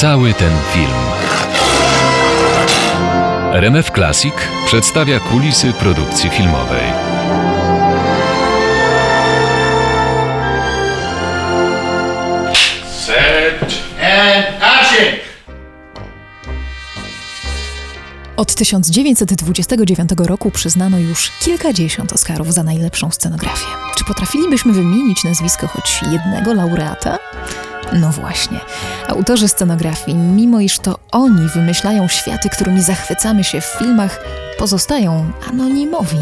Cały ten film. RMF Classic przedstawia kulisy produkcji filmowej. Set and action! Od 1929 roku przyznano już kilkadziesiąt Oscarów za najlepszą scenografię. Czy potrafilibyśmy wymienić nazwisko choć jednego laureata? No właśnie. Autorzy scenografii, mimo iż to oni wymyślają światy, którymi zachwycamy się w filmach, pozostają anonimowi.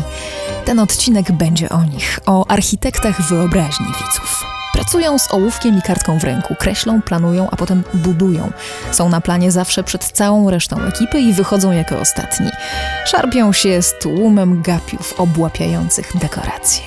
Ten odcinek będzie o nich, o architektach wyobraźni widzów. Pracują z ołówkiem i kartką w ręku, kreślą, planują, a potem budują. Są na planie zawsze przed całą resztą ekipy i wychodzą jako ostatni. Szarpią się z tłumem gapiów obłapiających dekoracje.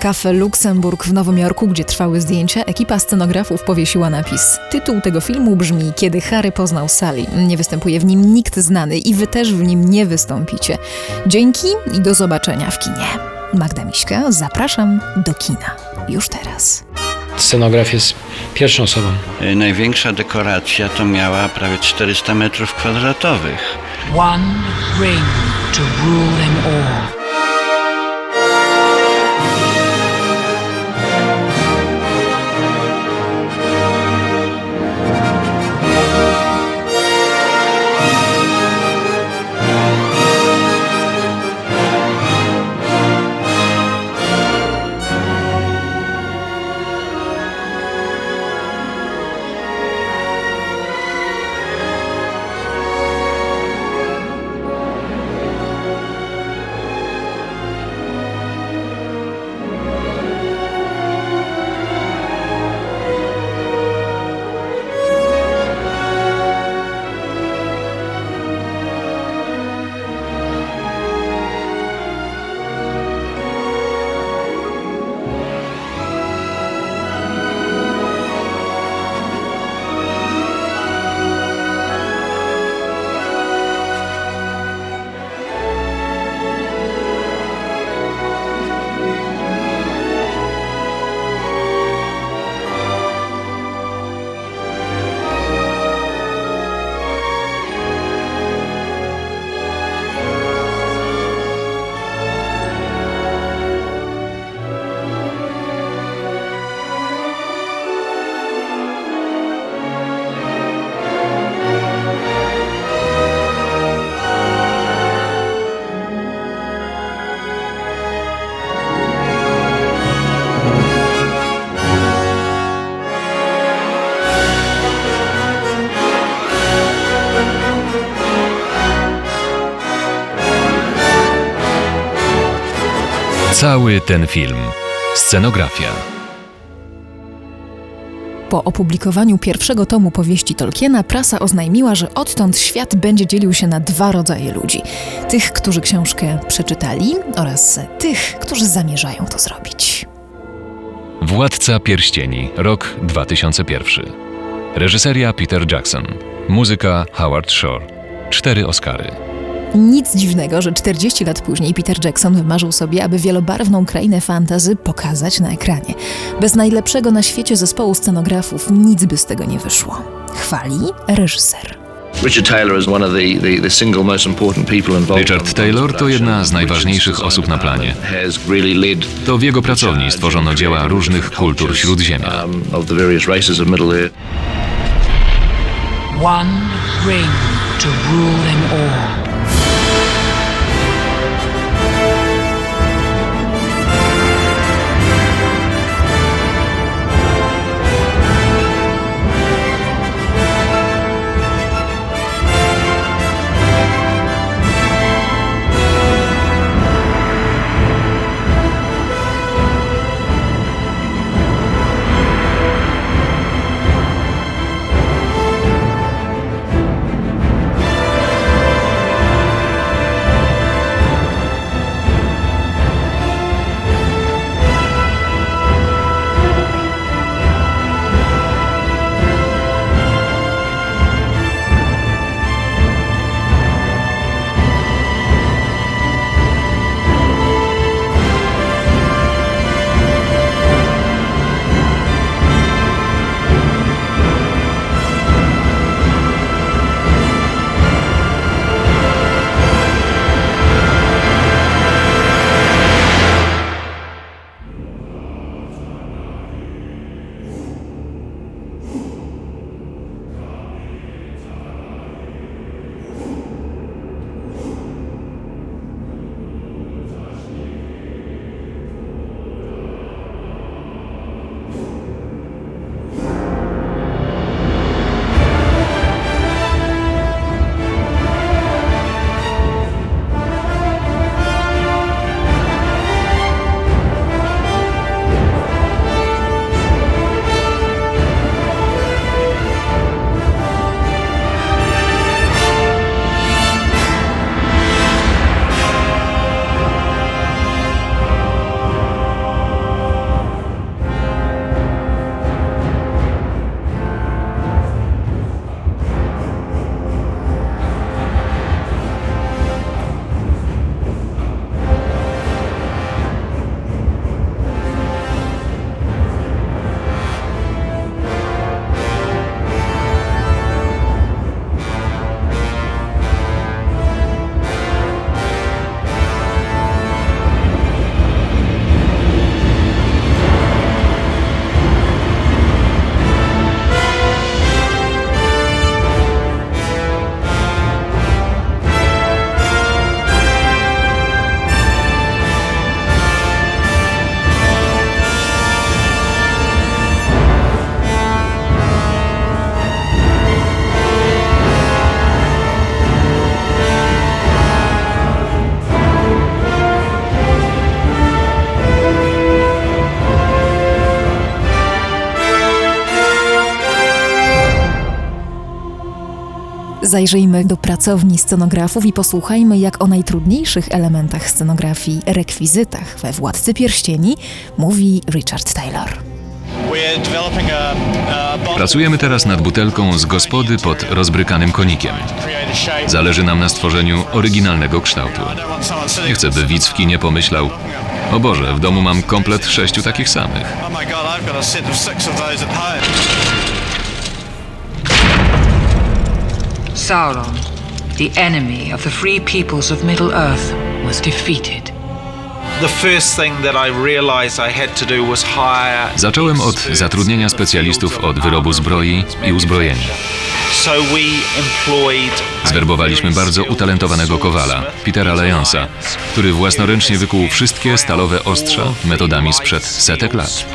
Kafe Luksemburg w Nowym Jorku, gdzie trwały zdjęcia, ekipa scenografów powiesiła napis. Tytuł tego filmu brzmi Kiedy Harry poznał Sally. Nie występuje w nim nikt znany i wy też w nim nie wystąpicie. Dzięki i do zobaczenia w kinie. Magda Miśka, zapraszam do kina. Już teraz. Scenograf jest pierwszą osobą. Y, Największa dekoracja to miała prawie 400 metrów kwadratowych. One ring to rule them all. Cały ten film. Scenografia. Po opublikowaniu pierwszego tomu powieści Tolkiena prasa oznajmiła, że odtąd świat będzie dzielił się na dwa rodzaje ludzi: tych, którzy książkę przeczytali, oraz tych, którzy zamierzają to zrobić. Władca Pierścieni, rok 2001. Reżyseria Peter Jackson. Muzyka Howard Shore. Cztery Oscary. Nic dziwnego, że 40 lat później Peter Jackson wymarzył sobie, aby wielobarwną krainę fantazy pokazać na ekranie. Bez najlepszego na świecie zespołu scenografów nic by z tego nie wyszło. Chwali reżyser. Richard Taylor to jedna z najważniejszych osób na planie. To w jego pracowni stworzono dzieła różnych kultur Śródziemia. um. One ring to rule them all. Zajrzyjmy do pracowni scenografów i posłuchajmy, jak o najtrudniejszych elementach scenografii, rekwizytach we Władcy Pierścieni mówi Richard Taylor. Pracujemy teraz nad butelką z gospody pod rozbrykanym konikiem. Zależy nam na stworzeniu oryginalnego kształtu. Nie chcę, by widz w kinie pomyślał o Boże, w domu mam komplet sześciu takich samych. Sauron, the enemy of the free peoples of Middle Earth, was defeated. The first thing that I realized I had to do was hire Zacząłem od zatrudnienia specjalistów od wyrobu zbroi i uzbrojenia. So we employed a Zwerbowaliśmy bardzo utalentowanego kowala, Petera Lyons, który własnoręcznie wykuł wszystkie stalowe ostrza metodami sprzed setek lat.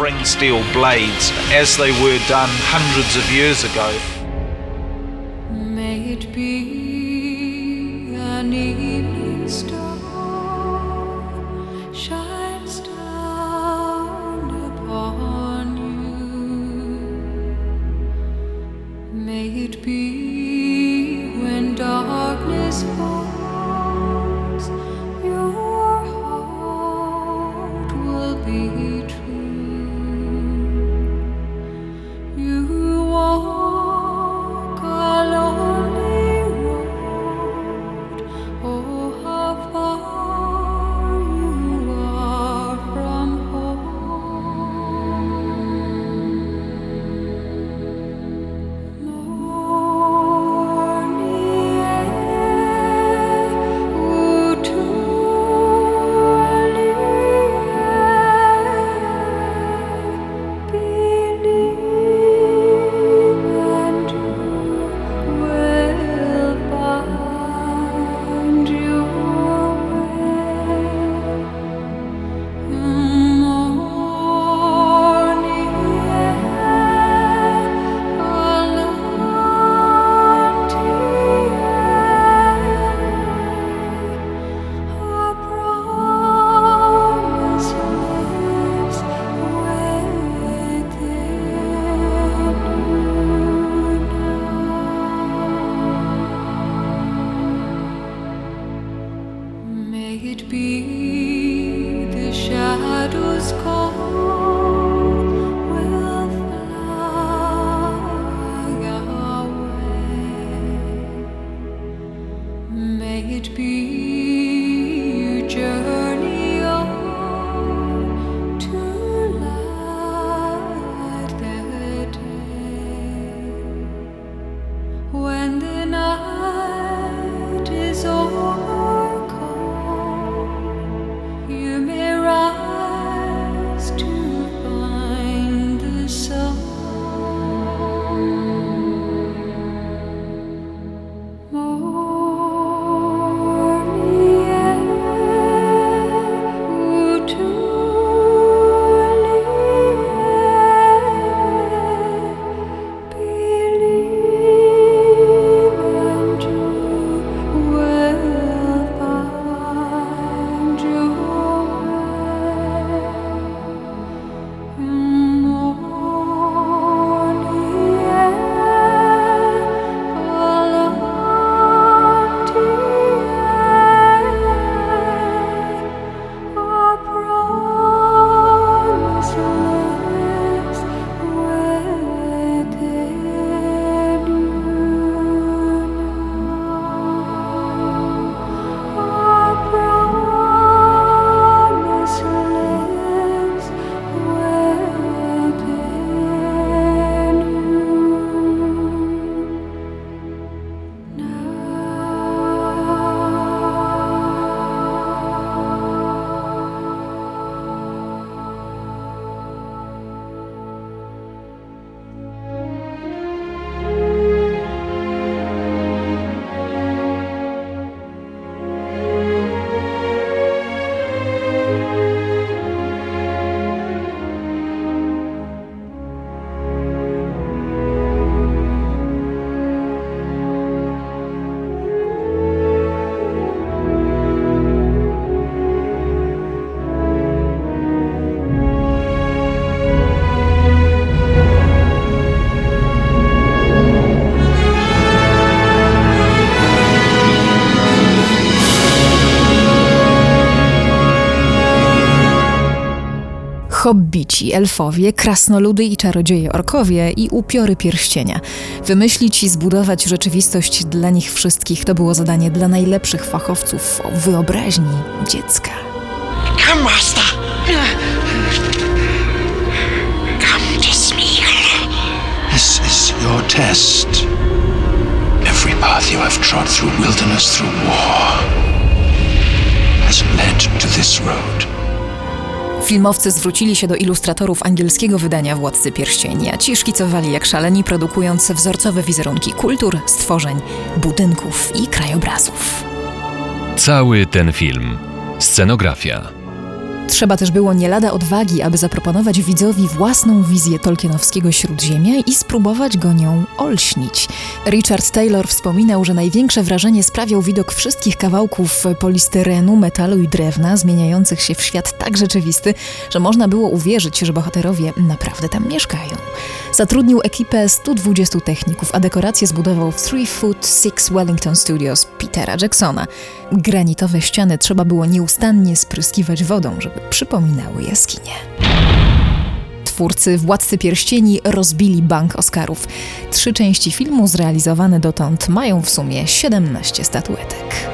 Elfowie, krasnoludy i czarodzieje orkowie i upiory pierścienia. Wymyślić i zbudować rzeczywistość dla nich wszystkich to było zadanie dla najlepszych fachowców o wyobraźni dziecka. Come, Master. Come to Smeagol. This is your test. Every path you have trod through wilderness, through war, has led to this road. Filmowcy zwrócili się do ilustratorów angielskiego wydania Władcy Pierścieni, a ci szkicowali jak szaleni, produkując wzorcowe wizerunki kultur, stworzeń, budynków i krajobrazów. Cały ten film. Scenografia. Trzeba też było nie lada odwagi, aby zaproponować widzowi własną wizję tolkienowskiego Śródziemia i spróbować go nią olśnić. Richard Taylor wspominał, że największe wrażenie sprawiał widok wszystkich kawałków polistyrenu, metalu i drewna zmieniających się w świat tak rzeczywisty, że można było uwierzyć, że bohaterowie naprawdę tam mieszkają. Zatrudnił ekipę 120 techników, a dekoracje zbudował w Three Foot Six Wellington Studios Petera Jacksona. Granitowe ściany trzeba było nieustannie spryskiwać wodą, żeby przypominały jaskinie. Twórcy Władcy Pierścieni rozbili bank Oscarów. Trzy części filmu zrealizowane dotąd mają w sumie 17 statuetek.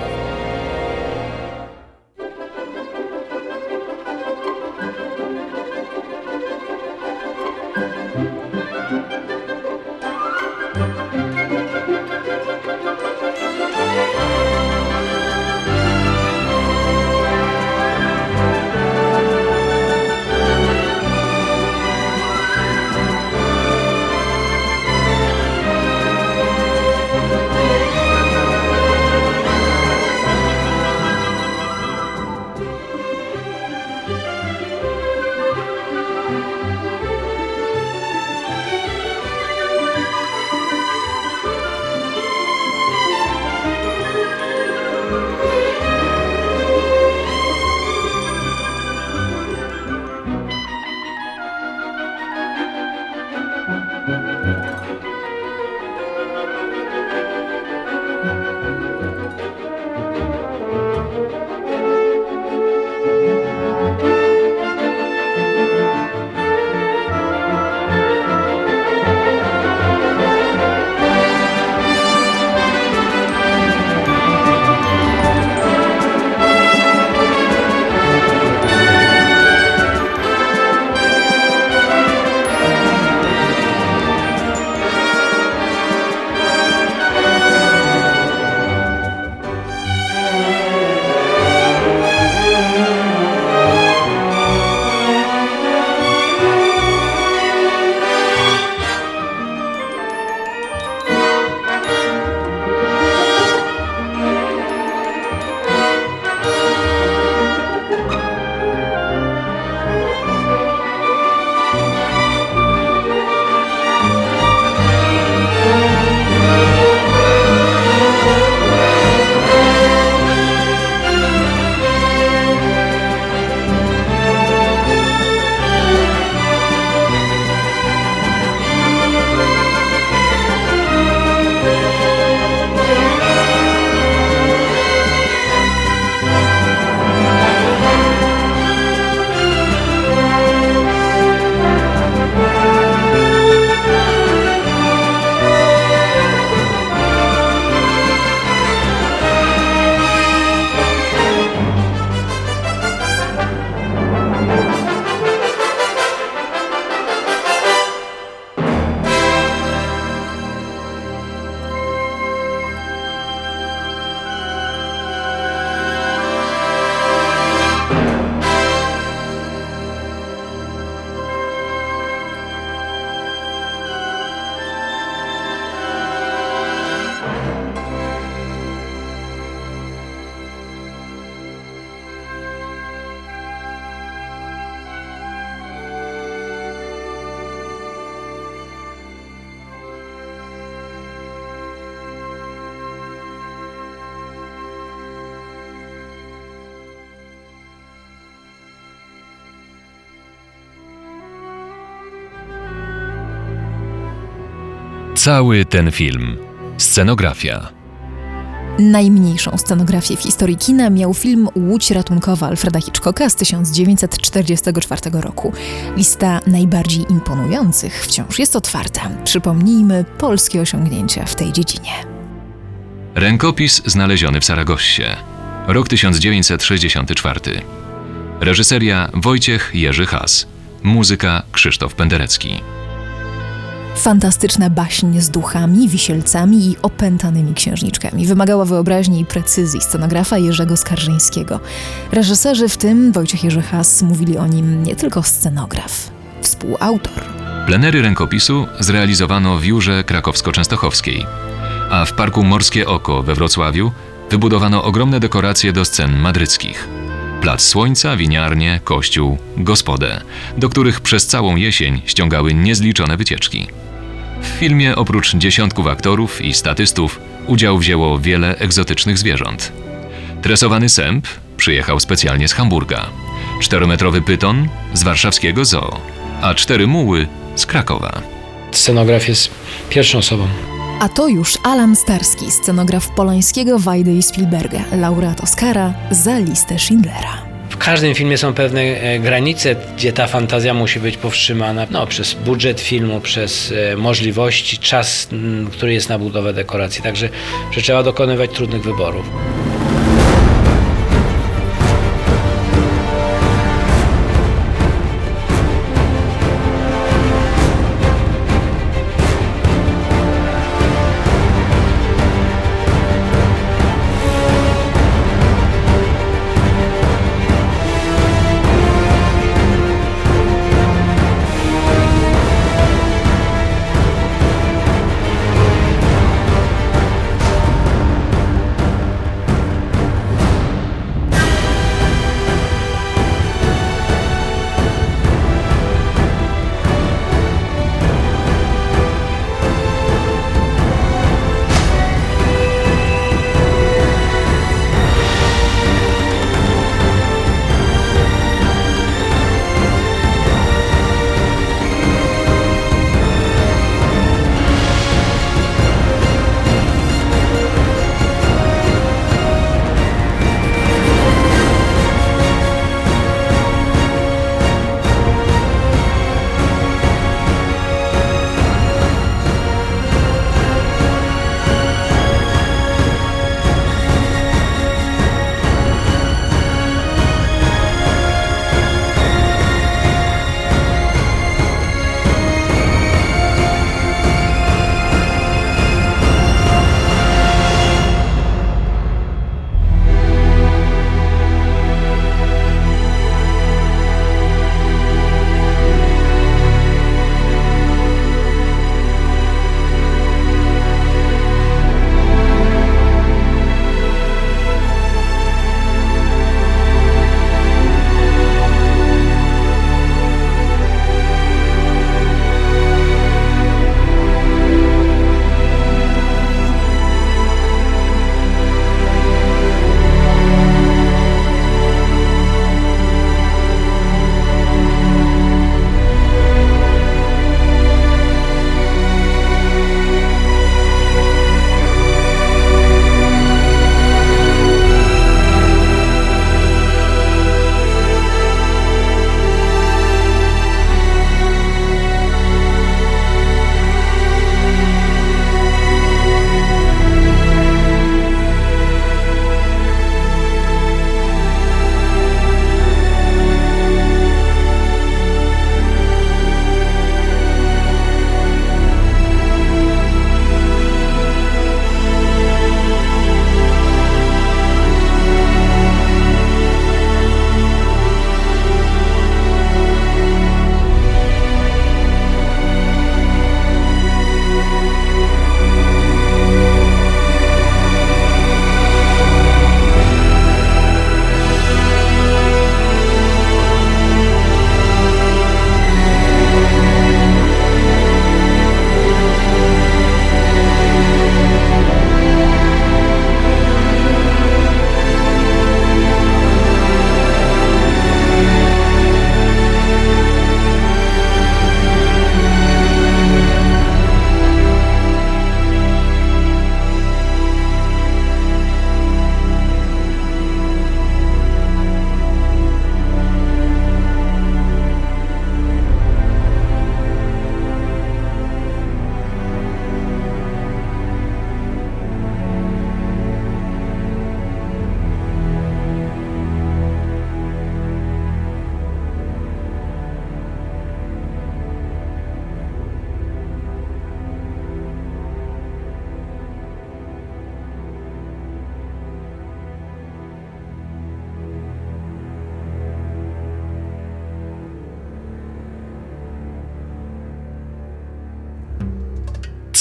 Cały ten film. Scenografia. Najmniejszą scenografię w historii kina miał film Łódź ratunkowa Alfreda Hitchcocka z 1944 roku. Lista najbardziej imponujących wciąż jest otwarta. Przypomnijmy polskie osiągnięcia w tej dziedzinie. Rękopis znaleziony w Saragossie. Rok 1964. Reżyseria Wojciech Jerzy Has. Muzyka Krzysztof Penderecki. Fantastyczna baśń z duchami, wisielcami i opętanymi księżniczkami wymagała wyobraźni i precyzji scenografa Jerzego Skarżyńskiego. Reżyserzy, w tym Wojciech Jerzy Has, mówili o nim nie tylko scenograf, współautor. Plenery rękopisu zrealizowano w Jurze Krakowsko-Częstochowskiej, a w Parku Morskie Oko we Wrocławiu wybudowano ogromne dekoracje do scen madryckich. Plac Słońca, winiarnie, kościół, gospodę, do których przez całą jesień ściągały niezliczone wycieczki. W filmie oprócz dziesiątków aktorów i statystów udział wzięło wiele egzotycznych zwierząt. Tresowany sęp przyjechał specjalnie z Hamburga, czterometrowy pyton z warszawskiego zoo, a cztery muły z Krakowa. Scenograf jest pierwszą osobą. A to już Alan Starski, scenograf Polańskiego, Wajdy i Spielberga, laureat Oscara za listę Schindlera. W każdym filmie są pewne e, granice, gdzie ta fantazja musi być powstrzymana no, przez budżet filmu, przez e, możliwości, czas, który jest na budowę dekoracji. Także że trzeba dokonywać trudnych wyborów.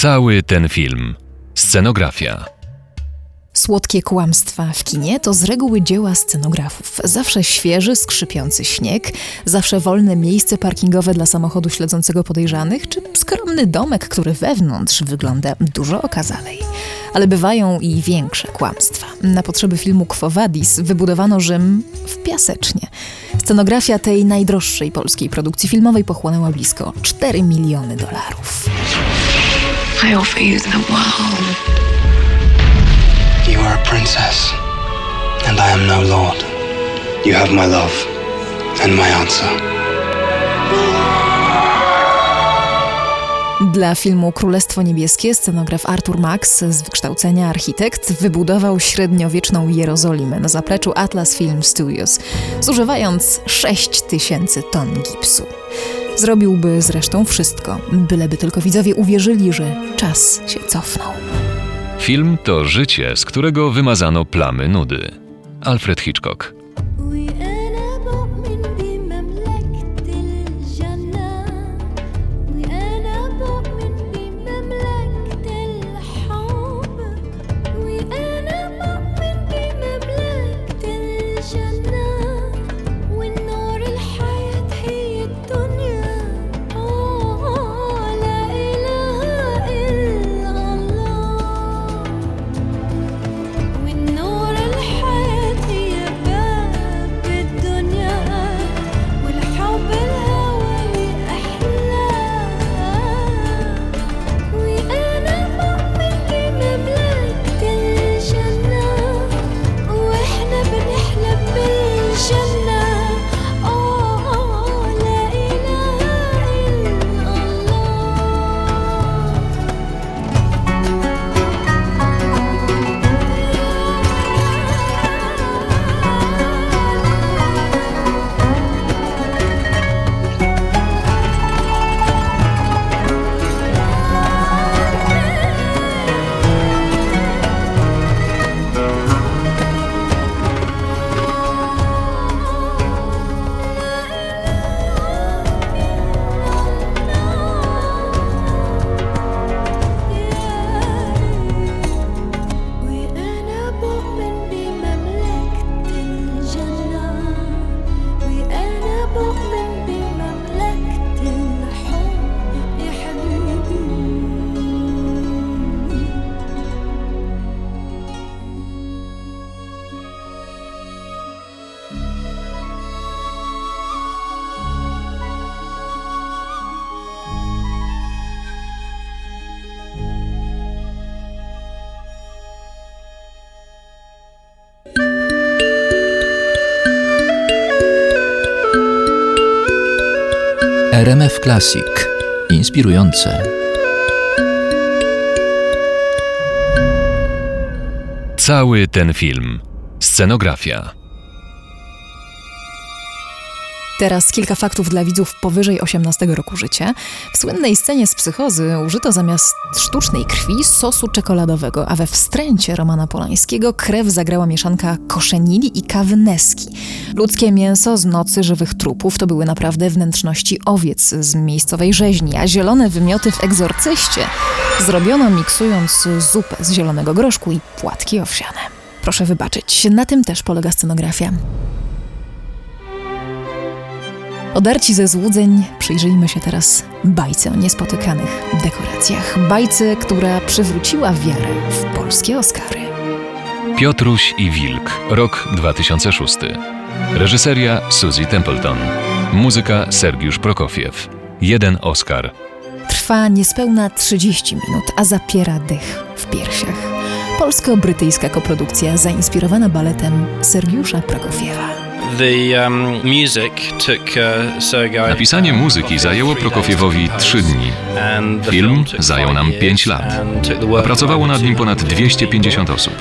Cały ten film. Scenografia. Słodkie kłamstwa w kinie to z reguły dzieła scenografów. Zawsze świeży, skrzypiący śnieg, zawsze wolne miejsce parkingowe dla samochodu śledzącego podejrzanych, czy skromny domek, który wewnątrz wygląda dużo okazalej. Ale bywają i większe kłamstwa. Na potrzeby filmu Quo Vadis wybudowano Rzym w piasecznie. Scenografia tej najdroższej polskiej produkcji filmowej pochłonęła blisko 4 miliony dolarów. I offer you the world. You are a princess, and I am no lord. You have my love and my answer. Dla filmu Królestwo Niebieskie scenograf Arthur Max z wykształcenia architekt wybudował średniowieczną Jerozolimę na zapleczu Atlas Film Studios, zużywając 6 tysięcy ton gipsu. Zrobiłby zresztą wszystko, byleby tylko widzowie uwierzyli, że czas się cofnął. Film to życie, z którego wymazano plamy nudy. Alfred Hitchcock. RMF Classic. Inspirujące. Cały ten film. Scenografia. Teraz kilka faktów dla widzów powyżej 18 roku życia. W słynnej scenie z psychozy użyto zamiast sztucznej krwi sosu czekoladowego, a we wstręcie Romana Polańskiego krew zagrała mieszanka koszenili i kawy Neski. Ludzkie mięso z nocy żywych trupów to były naprawdę wnętrzności owiec z miejscowej rzeźni, a zielone wymioty w egzorcyście zrobiono miksując zupę z zielonego groszku i płatki owsiane. Proszę wybaczyć, na tym też polega scenografia. Odarci ze złudzeń, przyjrzyjmy się teraz bajce o niespotykanych dekoracjach. Bajce, która przywróciła wiarę w polskie Oscary. Piotruś i Wilk, rok 2006. Reżyseria Suzy Templeton. Muzyka Sergiusz Prokofiew. Jeden Oscar. Trwa niespełna 30 minut, a zapiera dych w piersiach. Polsko-brytyjska koprodukcja zainspirowana baletem Sergiusza Prokofiewa. Napisanie muzyki zajęło Prokofiewowi trzy dni. Film zajął nam 5 lat. of nad nim ponad 250 250 osób.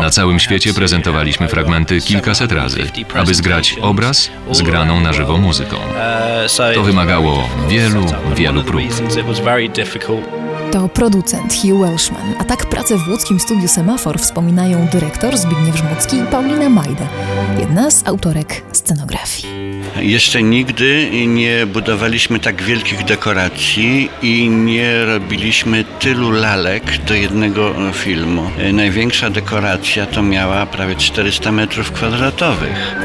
Uh, Na całym świecie prezentowaliśmy fragmenty kilkaset razy, aby zgrać obraz z graną na żywo muzyką. Uh, To wymagało wielu, wielu prób. To producent Hugh Welshman, a tak pracę w łódzkim studiu Semafor wspominają dyrektor Zbigniew Żmucki i Paulina Majda, jedna z autorek scenografii. Jeszcze nigdy nie budowaliśmy tak wielkich dekoracji i nie robiliśmy tylu lalek do jednego filmu. Największa dekoracja to miała prawie 400 metrów kwadratowych.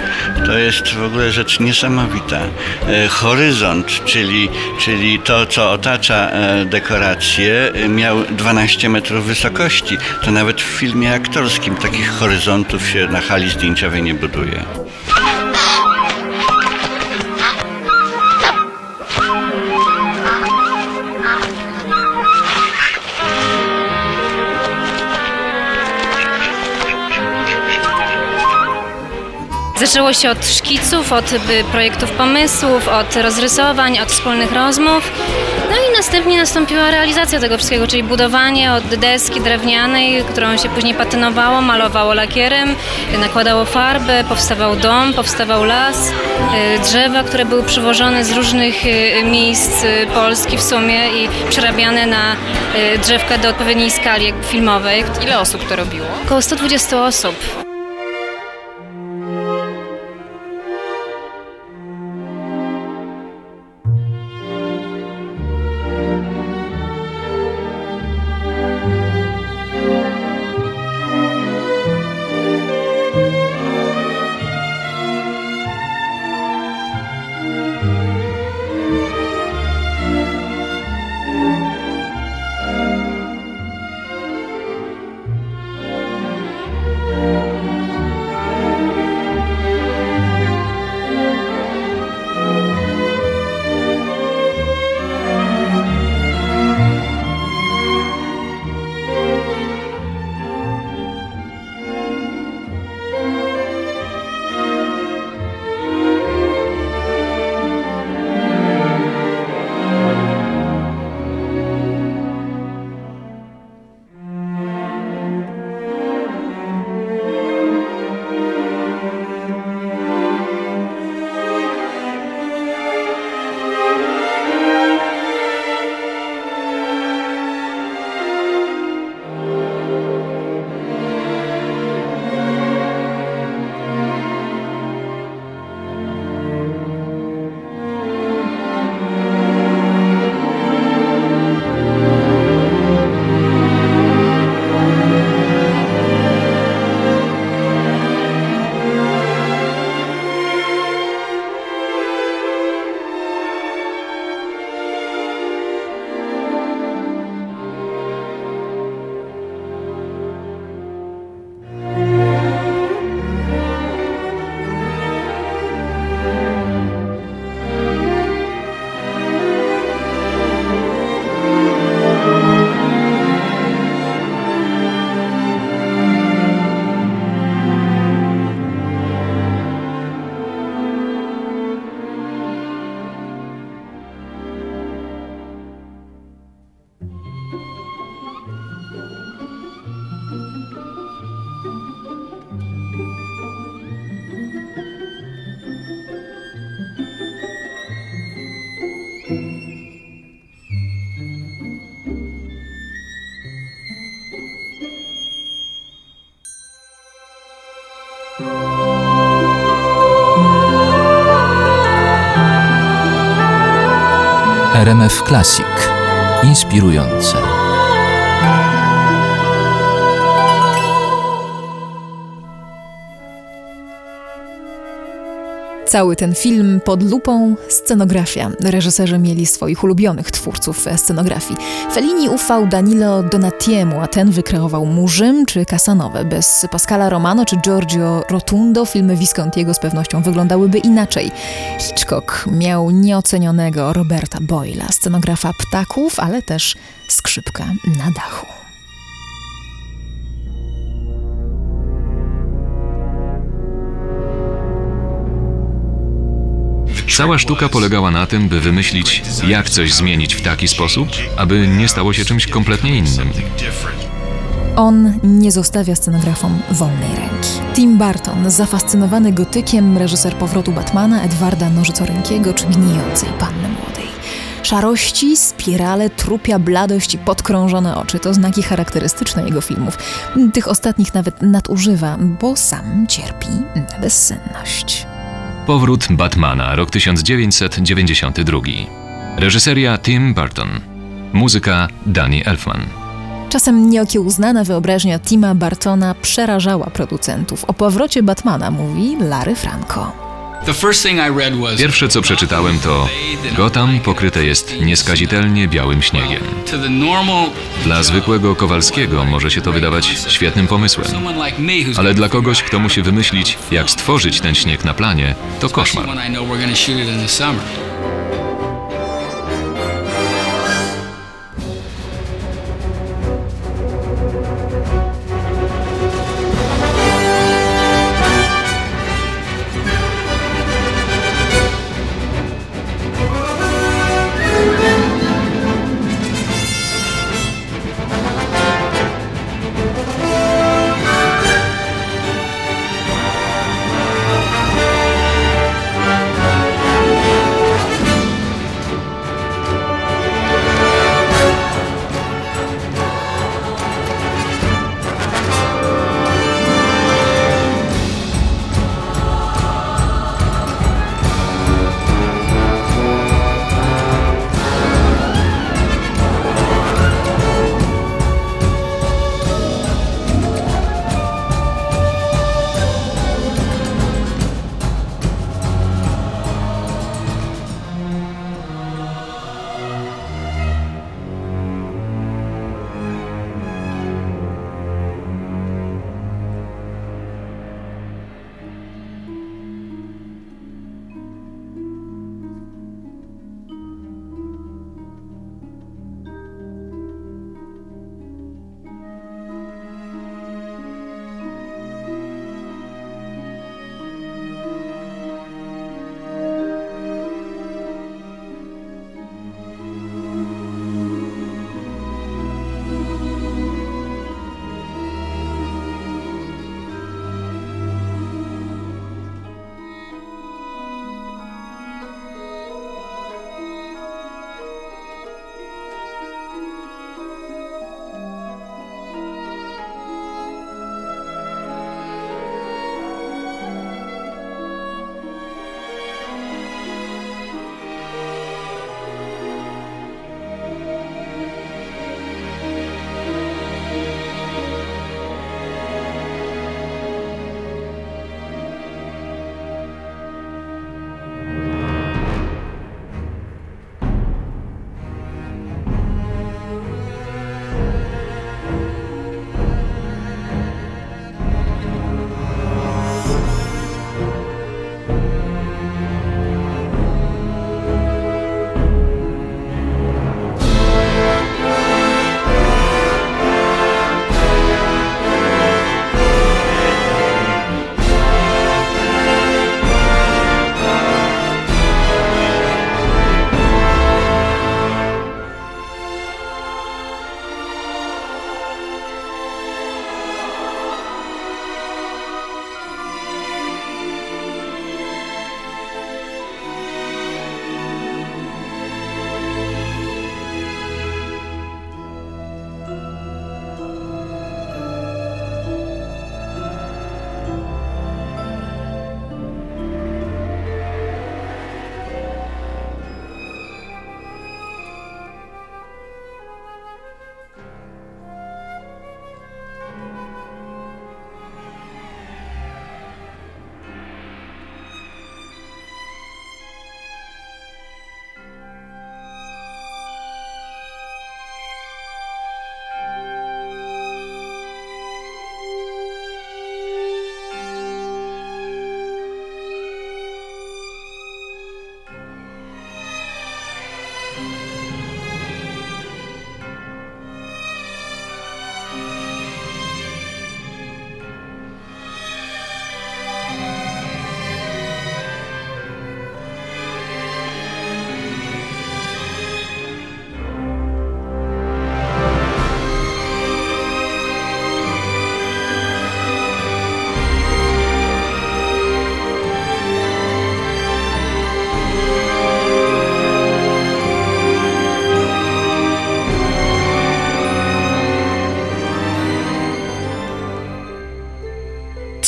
To jest w ogóle rzecz niesamowita. E, Horyzont, czyli, czyli to, co otacza e, dekorację, miał 12 metrów wysokości. To nawet w filmie aktorskim takich horyzontów się na hali zdjęciowej nie buduje. Zaczęło się od szkiców, od y, projektów pomysłów, od rozrysowań, od wspólnych rozmów. I następnie nastąpiła realizacja tego wszystkiego, czyli budowanie od deski drewnianej, którą się później patynowało, malowało lakierem, nakładało farbę, powstawał dom, powstawał las, y, drzewa, które były przywożone z różnych y, miejsc y, Polski w sumie i przerabiane na drzewka do odpowiedniej skali filmowej. Ile osób to robiło? Około 120 osób. RMF Classic. Inspirujące. Cały ten film pod lupą scenografia. Reżyserzy mieli swoich ulubionych twórców scenografii. Fellini ufał Danilo Donatiemu, a ten wykreował Murzym czy Casanove. Bez Pascala Romano czy Giorgio Rotundo filmy Viscontiego z pewnością wyglądałyby inaczej. Hitchcock miał nieocenionego Roberta Boyla, scenografa ptaków, ale też skrzypka na dachu. Cała sztuka polegała na tym, by wymyślić, jak coś zmienić w taki sposób, aby nie stało się czymś kompletnie innym. On nie zostawia scenografom wolnej ręki. Tim Burton, zafascynowany gotykiem, reżyser powrotu Batmana, Edwarda Nożycorękiego czy Gnijącej Panny Młodej. Szarości, spirale, trupia bladość i podkrążone oczy to znaki charakterystyczne jego filmów. Tych ostatnich nawet nadużywa, bo sam cierpi na bezsenność. Powrót Batmana, rok 1992. Reżyseria Tim Burton. Muzyka Danny Elfman. Czasem nieokiełznana wyobraźnia Tima Bartona przerażała producentów. O powrocie Batmana mówi Larry Franco. Pierwsze co przeczytałem to Gotham pokryte jest nieskazitelnie białym śniegiem. Dla zwykłego Kowalskiego może się to wydawać świetnym pomysłem, ale dla kogoś, kto musi wymyślić, jak stworzyć ten śnieg na planie, to koszmar.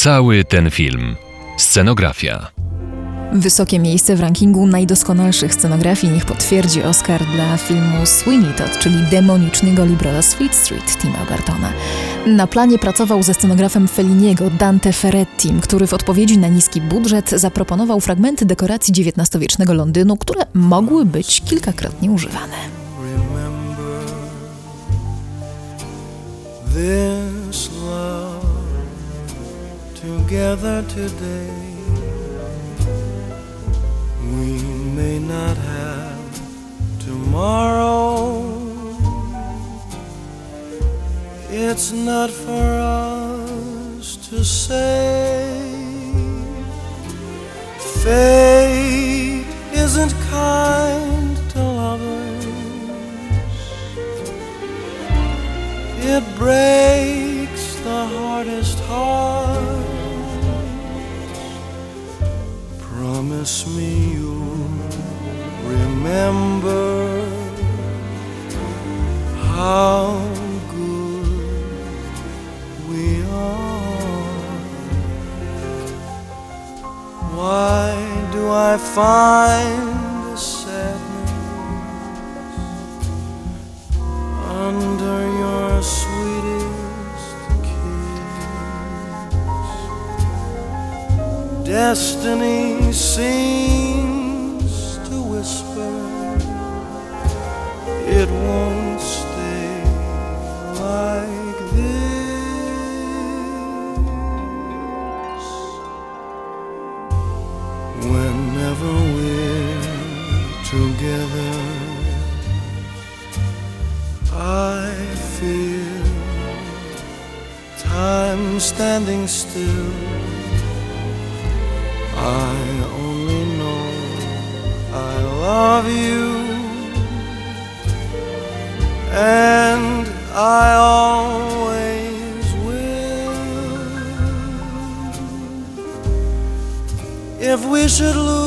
Cały ten film. Scenografia. Wysokie miejsce w rankingu najdoskonalszych scenografii niech potwierdzi Oscar dla filmu Sweeney Todd, czyli demoniczny Golibroda z Fleet Street Tima Burtona. Na planie pracował ze scenografem Felliniego Dante Ferrettim, który w odpowiedzi na niski budżet zaproponował fragmenty dekoracji XIX-wiecznego Londynu, które mogły być kilkakrotnie używane. this love together today. We may not have tomorrow. It's not for us to say. Fate isn't kind to lovers. It breaks the hardest heart. Promise me you'll remember how good we are. Why do I find Destiny seems to whisper it won't stay like this. Whenever we're together, I feel time standing still. Love you, and I always will. If we should lose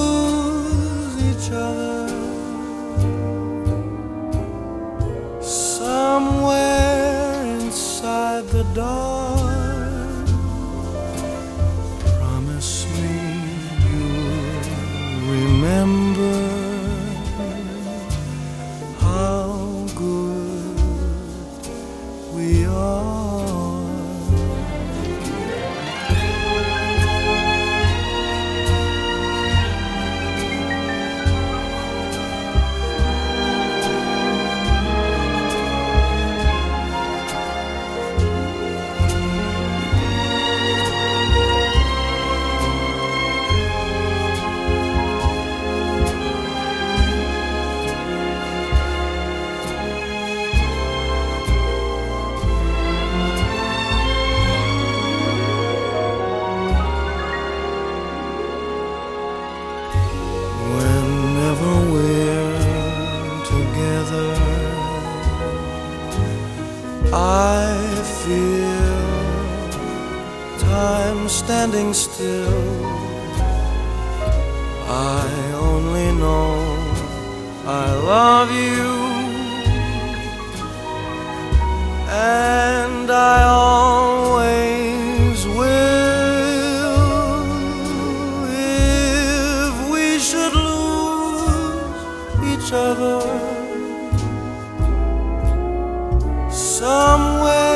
somewhere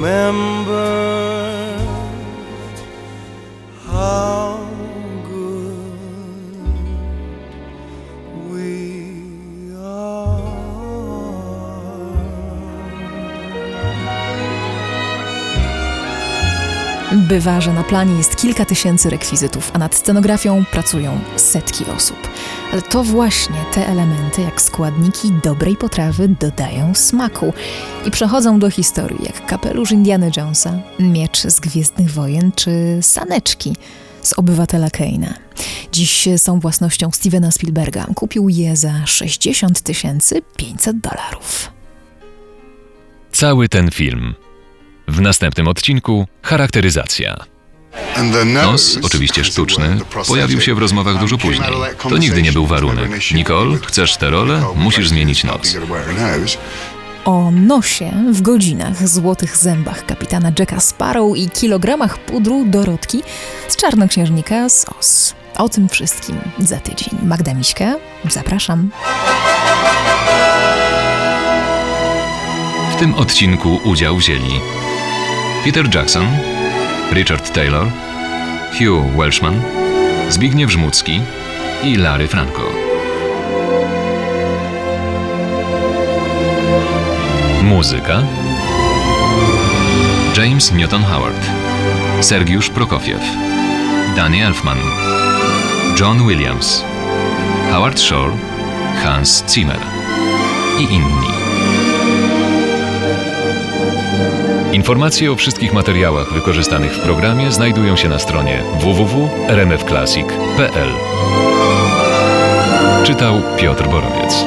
remember Bywa, że na planie jest kilka tysięcy rekwizytów, a nad scenografią pracują setki osób. Ale to właśnie te elementy, jak składniki dobrej potrawy, dodają smaku i przechodzą do historii, jak kapelusz Indiana Jonesa, miecz z Gwiezdnych Wojen czy saneczki z Obywatela Kane'a. Dziś są własnością Stevena Spielberga. Kupił je za 60 500 dolarów. Cały ten film. W następnym odcinku charakteryzacja. Nos, oczywiście sztuczny, pojawił się w rozmowach dużo później. To nigdy nie był warunek. Nicole, chcesz tę rolę? Musisz zmienić nos. O nosie w godzinach, złotych zębach kapitana Jacka Sparrow i kilogramach pudru Dorotki z czarnoksiężnika z Oz. O tym wszystkim za tydzień. Magda Miśka, zapraszam. W tym odcinku udział wzięli Peter Jackson, Richard Taylor, Hugh Welshman, Zbigniew Żmudzki i Larry Franco. Muzyka. James Newton Howard, Sergiusz Prokofiew, Danny Elfman, John Williams, Howard Shore, Hans Zimmer. I inni. Informacje o wszystkich materiałach wykorzystanych w programie znajdują się na stronie www.rmfclassic.pl. Czytał Piotr Borowiec.